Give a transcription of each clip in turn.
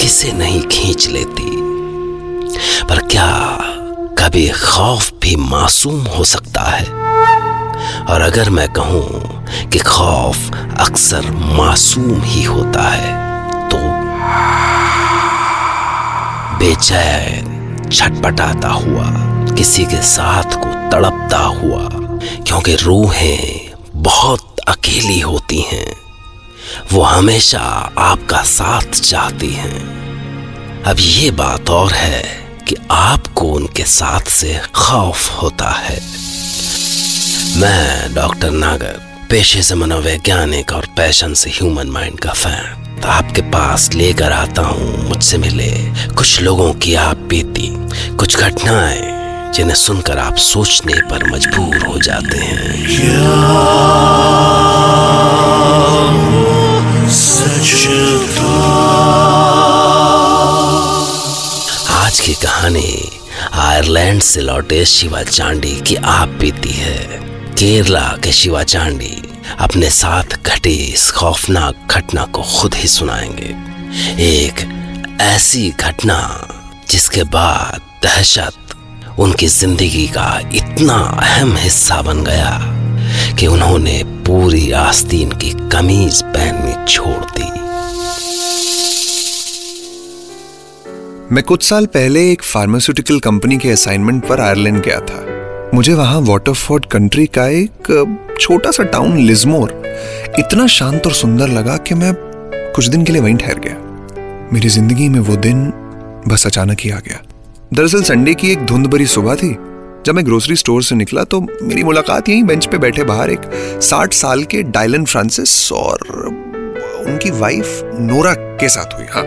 किसे नहीं खींच लेती। पर क्या कभी खौफ भी मासूम हो सकता है? और अगर मैं कहूँ कि खौफ अक्सर मासूम ही होता है तो बेचैन, छटपटाता हुआ, किसी के साथ को तड़पता हुआ, क्योंकि रूहें बहुत अकेली होती हैं। वो हमेशा आपका साथ चाहती हैं। अब ये बात और है कि आपको उनके साथ से खौफ होता है। मैं डॉक्टर नागर, पेशे से मनोवैज्ञानिक और पैशन से ह्यूमन माइंड का फ़ैन। तो आपके पास लेकर आता हूँ, मुझसे मिले कुछ लोगों की आप बीती, कुछ घटनाएँ जिन्हें सुनकर आप सोचने पर मजबूर हो जाते हैं। कहानी। आयरलैंड से लौटे शिवा चांडी की आप बीती है। केरला के शिवा चांडी अपने साथ घटी इस खौफनाक घटना को खुद ही सुनाएँगे। एक ऐसी घटना जिसके बाद दहशत उनकी ज़िंदगी का इतना अहम हिस्सा बन गया कि उन्होंने पूरी आस्तीन की कमीज पहननी छोड़ दी। मैं कुछ साल पहले एक फार्मास्यूटिकल कंपनी के असाइनमेंट पर आयरलैंड गया था। मुझे वहाँ वाटरफोर्ड कंट्री का एक छोटा सा टाउन लिजमोर इतना शांत और सुंदर लगा कि मैं कुछ दिन के लिए वहीं ठहर गया। मेरी ज़िंदगी में वो दिन बस अचानक ही आ गया। दरअसल संडे की एक धुंध भरी सुबह थी। जब मैं ग्रोसरी स्टोर से निकला तो मेरी मुलाकात यहीं बेंच पे बैठे बाहर एक साठ साल के डायलन फ्रांसिस और उनकी वाइफ नोरा के साथ हुई। हाँ।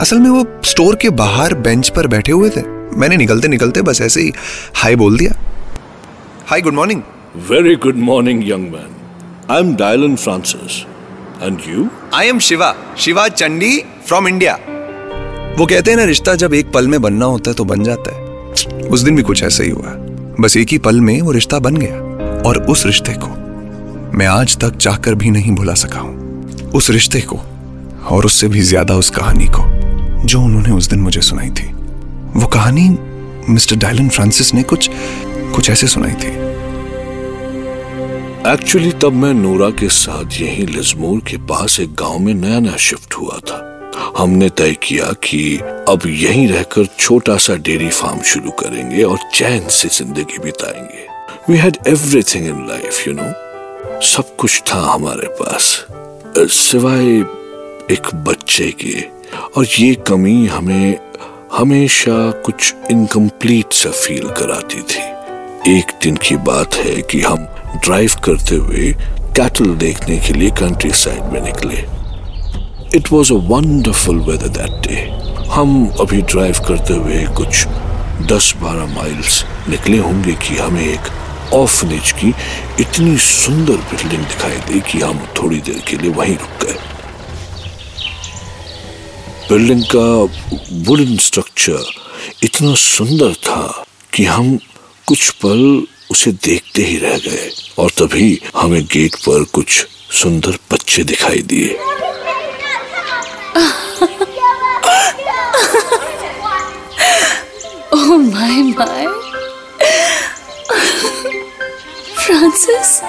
असल में वो स्टोर के बाहर बेंच पर बैठे हुए थे। मैंने निकलते निकलते बस ऐसे ही हाय बोल दिया। Hi good morning. Very good morning, young man. I'm Dylan Francis. And you? I am Shiva Shiva Chandi from India वो कहते हैं ना रिश्ता जब एक पल में बनना होता है तो बन जाता है। उस दिन भी कुछ ऐसा ही हुआ। बस एक ही पल में वो रिश्ता बन गया। और उस रिश्ते को मैं आज तक चाहकर भी नहीं भुला सका हूँ। उस रिश्ते को और उससे भी ज़्यादा उस कहानी को। जो उन्होंने उस दिन मुझे सुनाई थी। वो कहानी मिस्टर डायलन फ्रांसिस ने कुछ कुछ ऐसे सुनाई थी। एक्चुअली तब मैं नोरा के साथ यहीं लिजमोर के पास एक गाँव में नया नया शिफ्ट हुआ था। हमने तय किया कि अब यहीं रहकर छोटा सा डेयरी फार्म शुरू करेंगे और चैन से ज़िंदगी बिताएँगे। We had everything in life you know सब कुछ था हमारे पास। सिवाय एक बच्चे के और ये कमी हमें हमेशा कुछ इनकम्प्लीट सा फील कराती थी। एक दिन की बात है कि हम ड्राइव करते हुए कैटल देखने के लिए कंट्री साइड में निकले। It was a wonderful weather that day हम अभी ड्राइव करते हुए कुछ 10-12 माइल्स निकले होंगे कि हमें एक ऑफनेज की इतनी सुंदर बिल्डिंग दिखाई दी कि हम थोड़ी देर के लिए वहीं रुक गए। बिल्डिंग का वुडन स्ट्रक्चर इतना सुंदर था कि हम कुछ पल उसे देखते ही रह गए और तभी हमें गेट पर कुछ सुंदर बच्चे दिखाई दिए my my. Francis,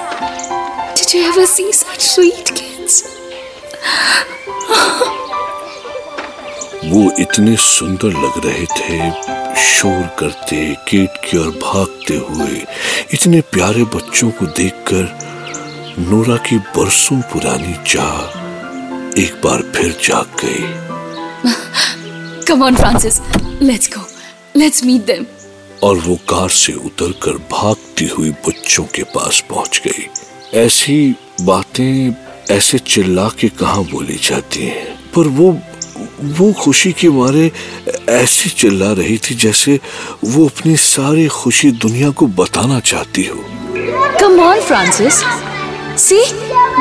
did you ever see such sweet kids? वो इतने सुंदर लग रहे थे शोर करते गेट की ओर भागते हुए इतने प्यारे बच्चों को देखकर नोरा की बरसों पुरानी चाह एक बार फिर जाग गई Come on, Francis. Let's go. Let's meet them. और वो कार से उतरकर भागती हुई बच्चों के पास पहुँच गई ऐसी बातें ऐसे चिल्ला के कहा बोली जाती हैं पर वो वो खुशी के मारे ऐसे चिल्ला रही थी जैसे वो अपनी सारी खुशी दुनिया को बताना चाहती हो। Come on Francis see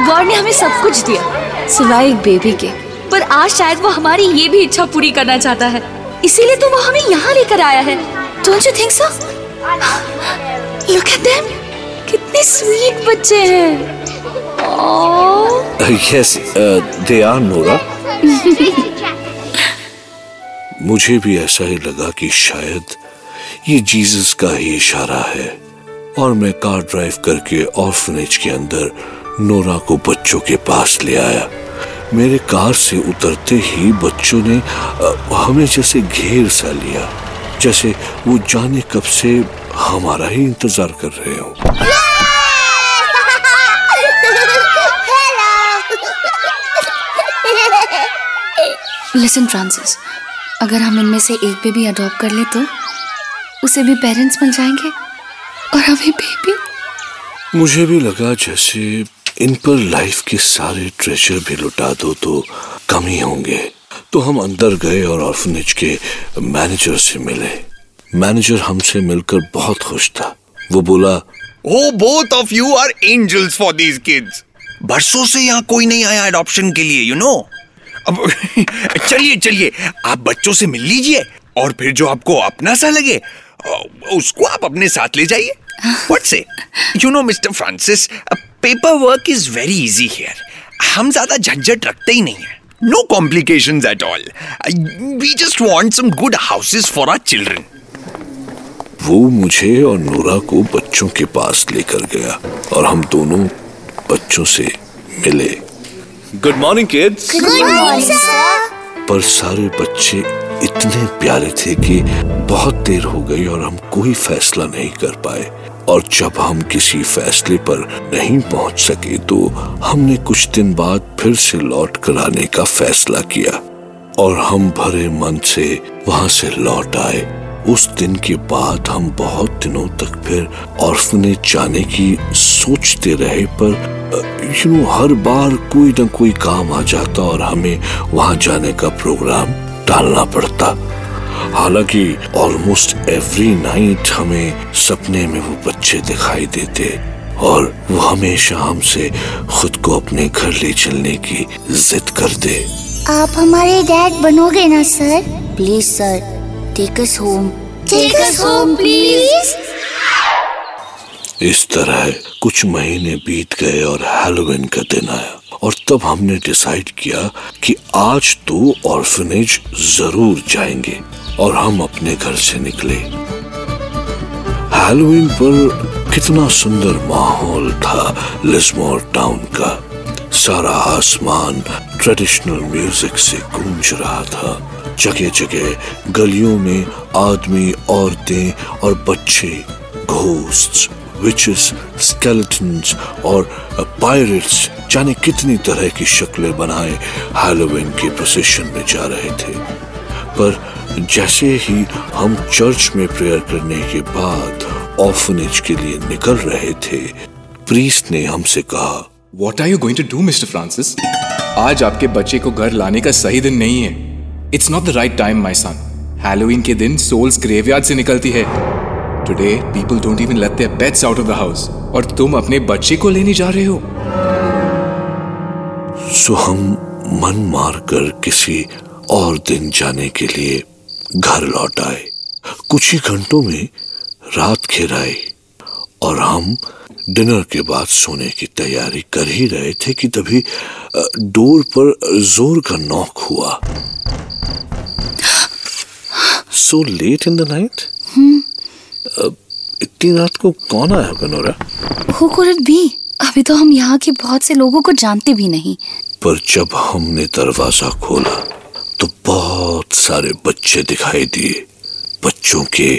God ने हमें सब कुछ दिया सिवाय एक बेबी के। पर आज शायद वो हमारी ये भी इच्छा पूरी करना चाहता है। इसीलिए तो वो हमें यहाँ लेकर आया है। Don't you think so look at them कितने स्वीट बच्चे हैं। Oh. Yes they are Nora मुझे भी ऐसा ही लगा कि शायद ये जीसस का ही इशारा है और मैं कार ड्राइव करके ऑर्फनेज के अंदर नोरा को बच्चों के पास ले आया। मेरे कार से उतरते ही बच्चों ने हमें जैसे घेर सा लिया, जैसे वो जाने कब से हमारा ही इंतज़ार कर रहे हो। लिसन फ्रांसिस अगर हम इनमें से एक बेबी अडॉप्ट कर ले तो उसे भी पेरेंट्स मिल जाएँगे। और हमें बेबी मुझे भी लगा जैसे इन पर लाइफ के सारे ट्रेजर भी लुटा दो तो कम ही होंगे। तो हम अंदर गए और ऑर्फनेज के मैनेजर से मिले। मैनेजर हमसे मिलकर बहुत खुश था। वो बोला Oh, both of you are angels for these kids. बरसों से यहाँ कोई नहीं आया अडॉप्शन के लिए यू you नो अब चलिए चलिए, आप बच्चों से मिल लीजिए और फिर जो आपको अपना सा लगे उसको आप अपने साथ ले जाइए। What say you know mister Francis paperwork is very easy here हम ज़्यादा झंझट रखते ही नहीं है। No complication at all we just want some good houses for our children वो मुझे और नूरा को बच्चों के पास लेकर गया और हम दोनों बच्चों से मिले। Good morning kids good morning पर सारे बच्चे इतने प्यारे थे कि बहुत देर हो गई और हम कोई फैसला नहीं कर पाए। और जब हम किसी फैसले पर नहीं पहुँच सके तो हमने कुछ दिन बाद फिर से लौट कर आने का फैसला किया। और हम भरे मन से वहाँ से लौट आए। उस दिन के बाद हम बहुत दिनों तक फिर ऑर्फनेज जाने की सोचते रहे पर यू नो हर बार कोई ना कोई काम आ जाता और हमें वहाँ जाने का प्रोग्राम टालना पड़ता। हालाँकि ऑलमोस्ट एवरी नाइट हमें सपने में वो बच्चे दिखाई देते और वो हमेशा हमसे खुद को अपने घर ले चलने की जिद करते। आप हमारे डैड बनोगे ना sir please sir take us home take us home please इस तरह कुछ महीने बीत गए और हैलोविन का दिन आया। और तब हमने डिसाइड किया कि आज तो ऑर्फनेज ज़रूर जाएँगे और हम अपने घर से निकले। हैलोविन पर कितना सुंदर माहौल था लिस्मोर टाउन का। सारा आसमान ट्रेडिशनल म्यूज़िक से गूंज रहा था। जगह जगह गलियों में आदमी, औरतें और बच्चे घोस्ट विचेस स्केलेटन्स और पायरेट्स जाने कितनी तरह की शक्लें बनाए हैलोविन के प्रोसेशन में जा रहे थे। पर जैसे ही हम चर्च में प्रेयर करने के बाद ऑफनेज के लिए निकल रहे थे प्रीस्ट ने हमसे कहा what are you going to do mister Francis आज आपके बच्चे को घर लाने का सही दिन नहीं है। It's not the right time my son Halloween के दिन सोल्स ग्रेवयार्ड से निकलती है। Today people don't even let their pets out of the house और तुम अपने बच्चे को लेने जा रहे हो। सो हम मन मार कर किसी और दिन जाने के लिए घर लौट आए। कुछ ही घंटों में रात खेर आई और हम डिनर के बाद सोने की तैयारी कर ही रहे थे कि तभी डोर पर ज़ोर का नॉक हुआ। So late in the night इतनी रात को कौन आया बनोरा Who could it be? अभी तो हम यहाँ के बहुत से लोगों को जानते भी नहीं। पर जब हमने दरवाज़ा खोला तो बहुत सारे बच्चे दिखाई दिए। बच्चों के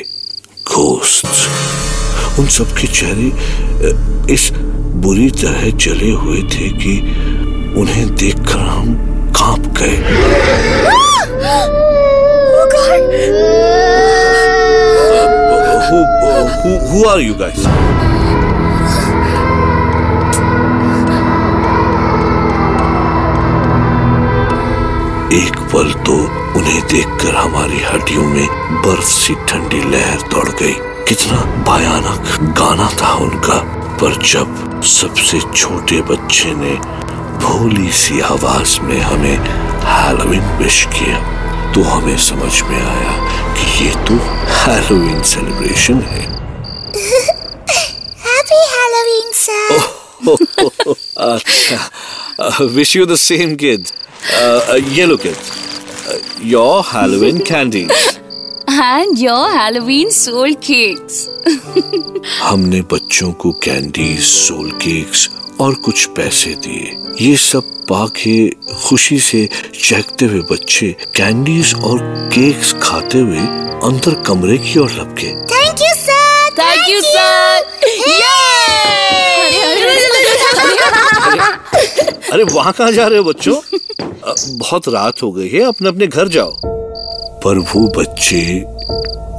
घोस्ट उन सबके चेहरे इस बुरी तरह जले हुए थे कि उन्हें देखकर हम काँप गए। Who who, who are you guys? एक पल तो उन्हें देखकर हमारी हड्डियों में बर्फ़ सी ठंडी लहर दौड़ गई कितना भयानक गाना था उनका पर जब सबसे छोटे बच्चे ने भोली सी आवाज़ में हमें हैलोवीन विश किया तो हमें समझ में आया कि ये तो हैलोवीन सेलिब्रेशन है। हैप्पी हैलोवीन सर अच्छा। Wish you the same kid ये लो kid your Halloween candy And your Halloween soul cakes. हमने बच्चों को कैंडीज सोल केक्स और कुछ पैसे दिए। ये सब पाके खुशी से चहकते हुए बच्चे कैंडीज और केक्स खाते हुए अंदर कमरे की ओर लपके। Thank you sir Thank you, sir. अरे वहाँ कहाँ जा रहे हो बच्चों? बहुत रात हो गई है अपने अपने घर जाओ। पर वो बच्चे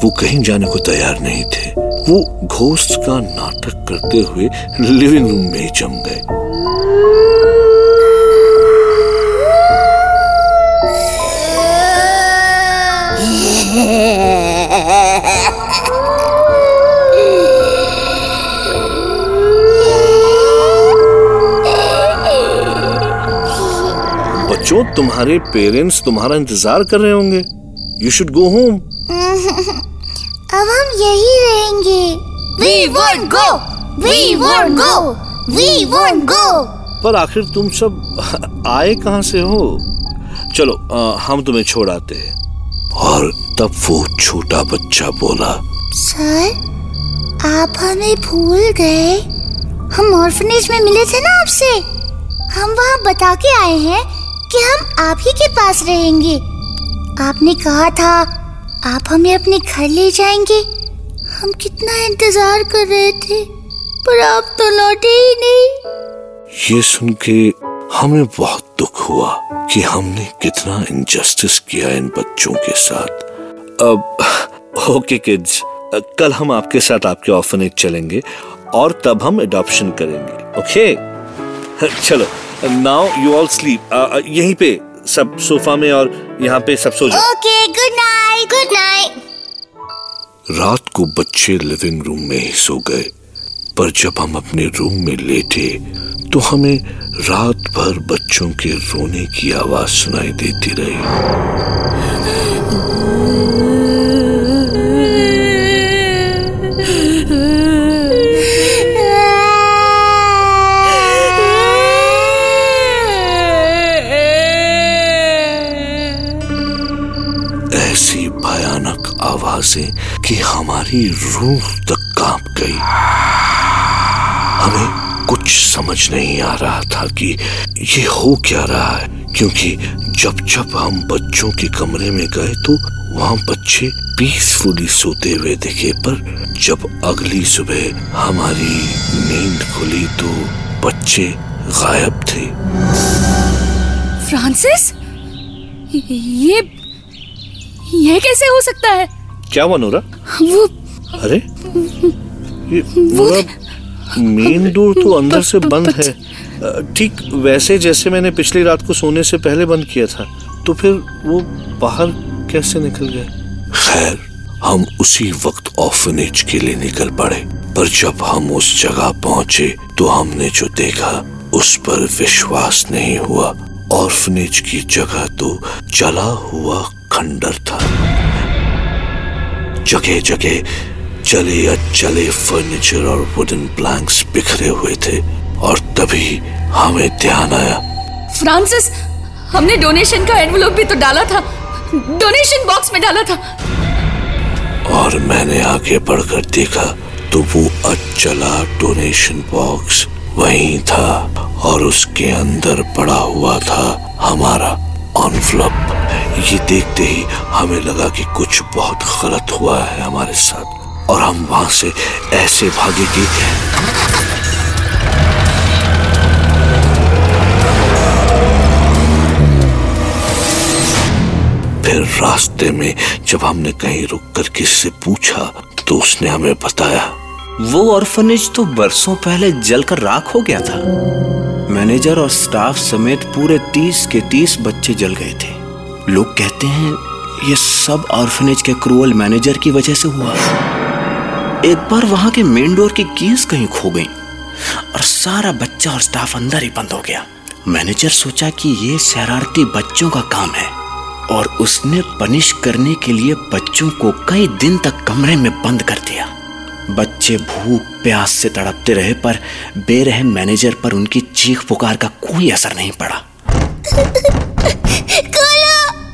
वो कहीं जाने को तैयार नहीं थे। वो घोस्ट का नाटक करते हुए लिविंग रूम में ही जम गए। बच्चों, तुम्हारे पेरेंट्स तुम्हारा इंतज़ार कर रहे होंगे। यू शुड गो होम अब हम यही रहेंगे। We won't go. We won't go. We won't go. पर आखिर तुम सब आए कहाँ से हो? चलो अ, हम तुम्हें छोड़ आते हैं। और तब वो छोटा बच्चा बोला सर आप हमें भूल गए। हम ऑर्फनेज में मिले थे ना आपसे। हम वहाँ बता के आए हैं कि हम आप ही के पास रहेंगे। आपने कहा था, आप हमें अपने घर ले जाएँगे। हम कितना इंतज़ार कर रहे थे, पर आप तो लौटे ही नहीं। ये सुन के हमें बहुत दुख हुआ कि हमने कितना इनजस्टिस किया इन बच्चों के साथ। अब ओके किड्स कल हम आपके साथ आपके ऑर्फनेज चलेंगे और तब हम अडॉप्शन करेंगे ओके चलो नाउ यू ऑल स्लीप यहीं पे। सब सोफा में और यहाँ पे सब सो जाओ। Okay good night good night रात को बच्चे लिविंग रूम में ही सो गए। पर जब हम अपने रूम में लेटे तो हमें रात भर बच्चों के रोने की आवाज़ सुनाई देती रही। आवाज़ें कि हमारी रूह तक काँप गई। हमें कुछ समझ नहीं आ रहा था कि ये हो क्या रहा है, क्योंकि जब जब हम बच्चों के कमरे में गए तो वहाँ बच्चे पीसफुली सोते हुए दिखे, पर जब अगली सुबह हमारी नींद खुली तो बच्चे गायब थे। फ्रांसिस? ये ये कैसे हो सकता है? क्या हुआ नोरा वो अरे ये नोरा मेन डोर तो अंदर से बंद है। ठीक वैसे जैसे मैंने पिछली रात को सोने से पहले बंद किया था तो फिर वो बाहर कैसे निकल गए? खैर हम उसी वक्त ऑर्फनेज के लिए निकल पड़े पर जब हम उस जगह पहुँचे तो हमने जो देखा उस पर विश्वास नहीं हुआ। ऑर्फनेज की जगह तो जला हुआ खंडर था। जगह जगह चले अचले फर्नीचर और वुडन प्लैंक्स बिखरे हुए थे और तभी हमें ध्यान आया। फ्रांसिस हमने डोनेशन का एनवलप भी तो डाला था। डोनेशन बॉक्स में डाला था। और मैंने आगे बढ़कर देखा तो वो अचला डोनेशन बॉक्स वहीं था और उसके अंदर पड़ा हुआ था हमारा एनवलप ये देखते ही हमें लगा कि कुछ बहुत गलत हुआ है हमारे साथ, और हम वहाँ से ऐसे भागे कि फिर रास्ते में जब हमने कहीं रुक कर किसी से पूछा तो उसने हमें बताया। वो ऑर्फनेज तो बरसों पहले जलकर राख हो गया था। मैनेजर और स्टाफ समेत पूरे तीस के तीस बच्चे जल गए थे। लोग कहते हैं, ये सब ऑर्फनेज के क्रूअल मैनेजर की वजह से हुआ। एक बार वहाँ के मेन डोर की कीज कहीं खो गई और सारा बच्चा और स्टाफ अंदर ही बंद हो गया। मैनेजर सोचा कि ये शरारती बच्चों का काम है और उसने पनिश करने के लिए बच्चों को कई दिन तक कमरे में बंद कर दिया। बच्चे भूख, प्यास से तड़पते रहे, पर बेरहम मैनेजर पर उनकी चीख पुकार का कोई असर नहीं पड़ा।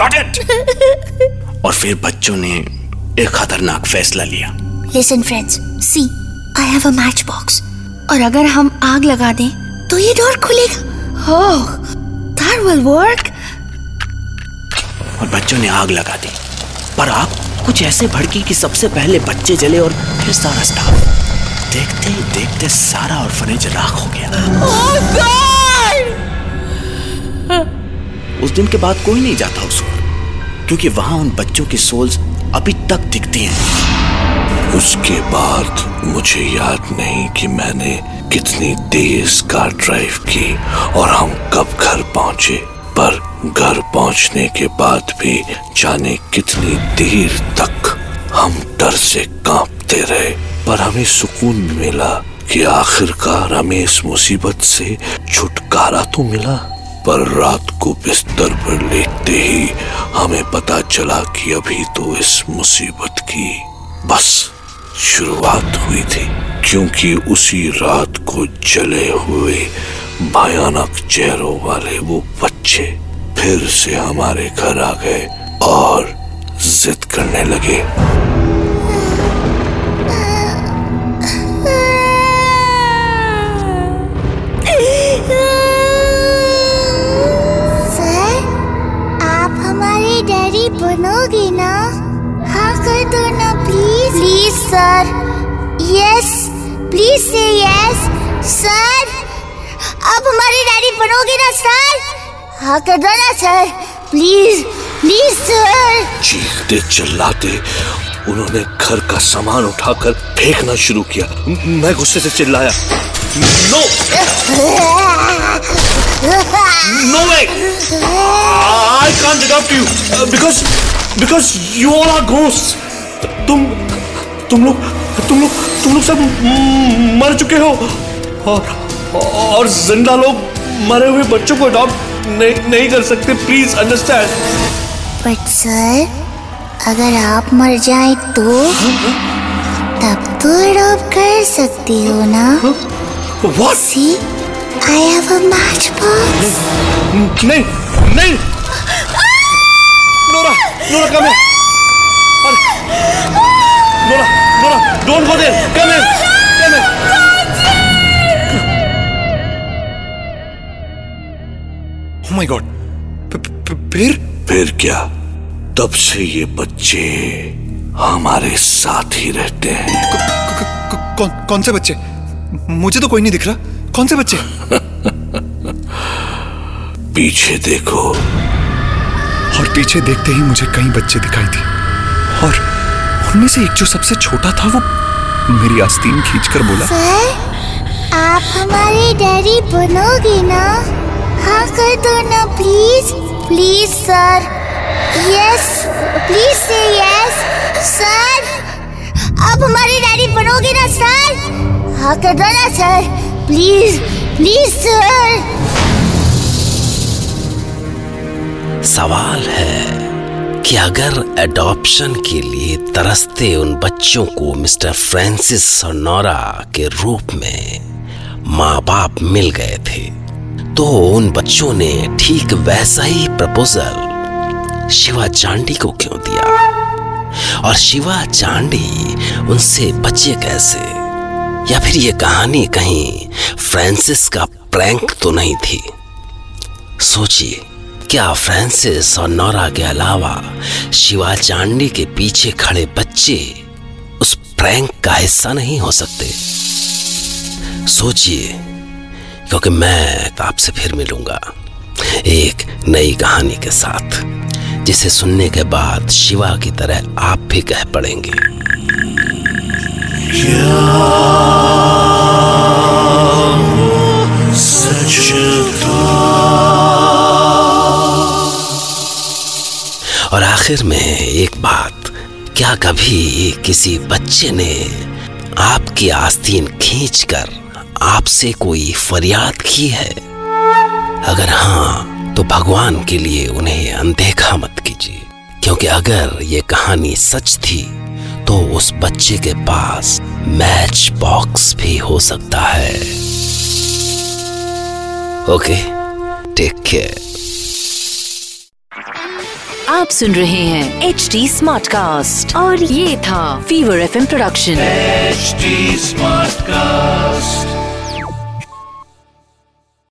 गॉट इट और फिर बच्चों ने एक खतरनाक फैसला लिया। Listen friends, see, I have a matchbox. और अगर हम आग लगा दें तो ये डोर खुलेगा। Oh, that will work. और बच्चों ने आग लगा दी। पर आग कुछ ऐसे भड़की कि सबसे पहले बच्चे जले और फिर सारा स्टाफ देखते ही देखते सारा और ऑर्फनेज राख हो गया। Oh God! उस दिन के बाद कोई नहीं जाता उस ओर, क्योंकि वहाँ उन बच्चों की सोल्स अभी तक दिखती हैं। उसके बाद मुझे याद नहीं कि मैंने कितनी तेज कार ड्राइव की और हम कब घर पहुँचे, पर घर पहुँचने के बाद भी जाने कितनी देर तक हम डर से कांपते रहे। पर हमें सुकून मिला कि आखिरकार हमें इस मुसीबत से छुटकारा तो मिला। पर रात को बिस्तर पर लेटते ही हमें पता चला कि अभी तो इस मुसीबत की बस शुरुआत हुई थी। क्योंकि उसी रात को जले हुए भयानक चेहरों वाले वो बच्चे फिर से हमारे घर आ गए और जिद करने लगे। बनोगे ना? हाँ कर दो ना please please sir yes please say yes sir आप हमारे डैडी बनोगे ना सर हाँ कर दो ना सर प्लीज़ प्लीज़ सर चीखते चिल्लाते उन्होंने घर का सामान उठाकर फेंकना शुरू किया। मैं गुस्से से चिल्लाया no no way I can't adopt you because because you all are ghost तुम तुम लोग तुम लोग तुम लोग सब मर चुके हो। और और ज़िंदा लोग मरे हुए बच्चों को अडॉप्ट नहीं नहीं कर सकते। प्लीज़ अंडरस्टैंड बट सर अगर आप मर जाए तो तब तो अडॉप्ट कर सकते हो ना? What see I have a matchbox नहीं नहीं। Nora Nora come here Nora Nora don't go there come here come here Oh my God. फ- फ- फिर? फिर क्या? तब से ये बच्चे हमारे साथ ही रहते हैं। कौन कौन से बच्चे? मुझे तो कोई नहीं दिख रहा। कौन से बच्चे? पीछे देखो। और पीछे देखते ही मुझे कई बच्चे दिखाई दिए। और उनमें से एक जो सबसे छोटा था वो मेरी आस्तीन खींचकर बोला सर आप हमारे डैडी बनोगे ना? हाँ कर दो ना please please sir. Yes please say yes sir. आप हमारे डैडी बनोगे ना सर? हाँ कर दो ना सर। प्लीज़ प्लीज़ सर सवाल है कि अगर एडॉप्शन के लिए तरसते उन बच्चों को मिस्टर फ्रांसिस और नोरा के रूप में माँ बाप मिल गए थे तो उन बच्चों ने ठीक वैसा ही प्रपोजल शिवा चांडी को क्यों दिया? और शिवा चांडी उनसे बचे कैसे? या फिर ये कहानी कहीं फ्रांसिस का प्रैंक तो नहीं थी? सोचिए, क्या फ्रांसिस और नौरा के अलावा शिवा चांडी के पीछे खड़े बच्चे उस प्रैंक का हिस्सा नहीं हो सकते? सोचिए, क्योंकि मैं आपसे फिर मिलूँगा एक नई कहानी के साथ, जिसे सुनने के बाद शिवा की तरह आप भी कह पड़ेंगे। और आखिर में एक बात, क्या कभी किसी बच्चे ने आपकी आस्तीन खींचकर आपसे कोई फरियाद की है? अगर हाँ तो भगवान के लिए उन्हें अनदेखा मत कीजिए, क्योंकि अगर ये कहानी सच थी तो उस बच्चे के पास मैच बॉक्स भी हो सकता है। ओके टेक केयर आप सुन रहे हैं एच डी स्मार्ट कास्ट और ये था fever F production H smart Smartcast.